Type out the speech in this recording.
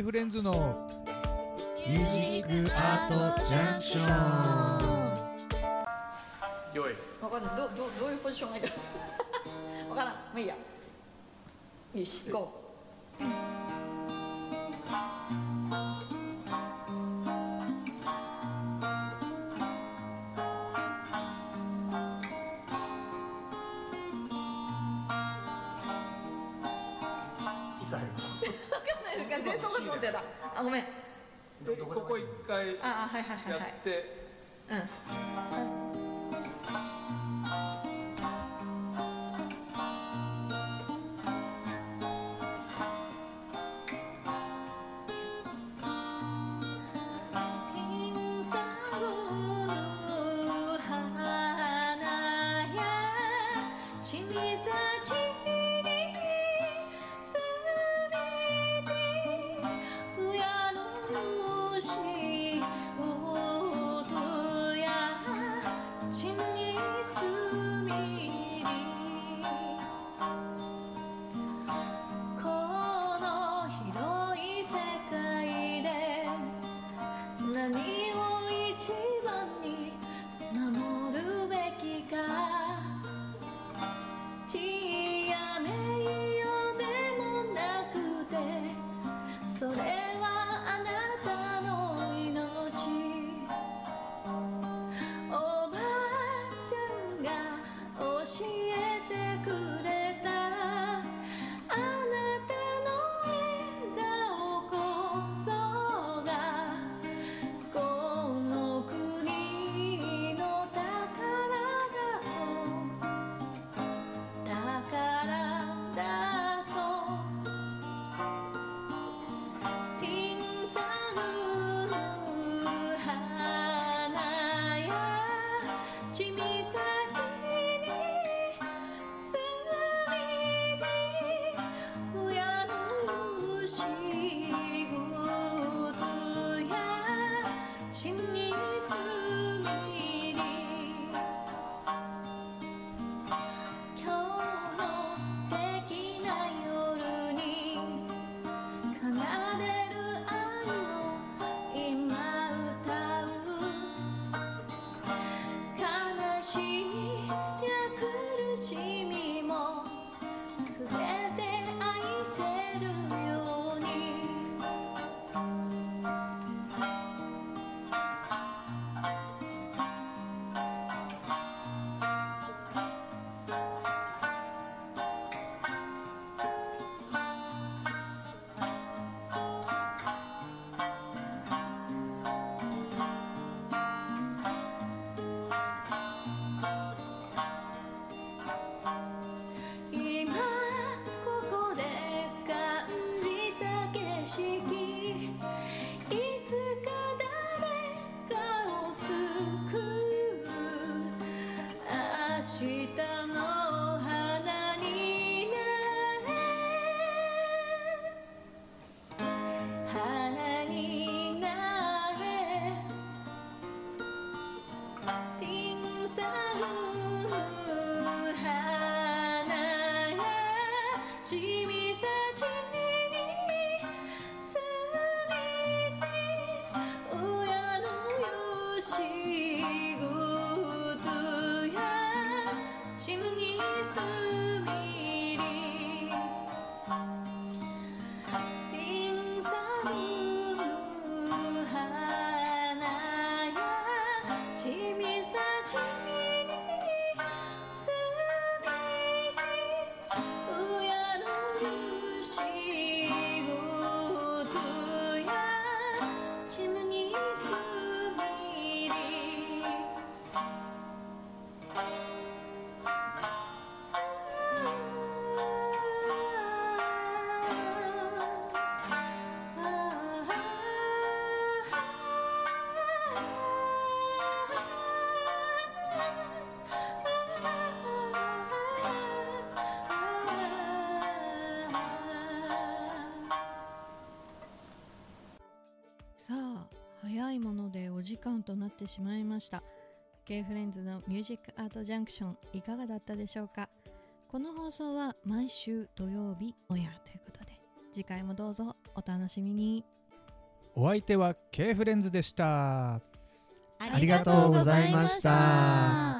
フレンズのミュージックアートジャンクションよい。わかんない。どどどういうポジションがいいか わからん。まあいいや。よし行こい全然そんなこあごめん。こここ一回ああはいはいはいはい。やって。うん money. chiquito. 休みいものでお時間となってしまいました。K フレンズのミュージックアートジャンクションいかがだったでしょうか？この放送は毎週土曜日オンエアということで次回もどうぞお楽しみに。お相手は K フレンズでした。ありがとうございました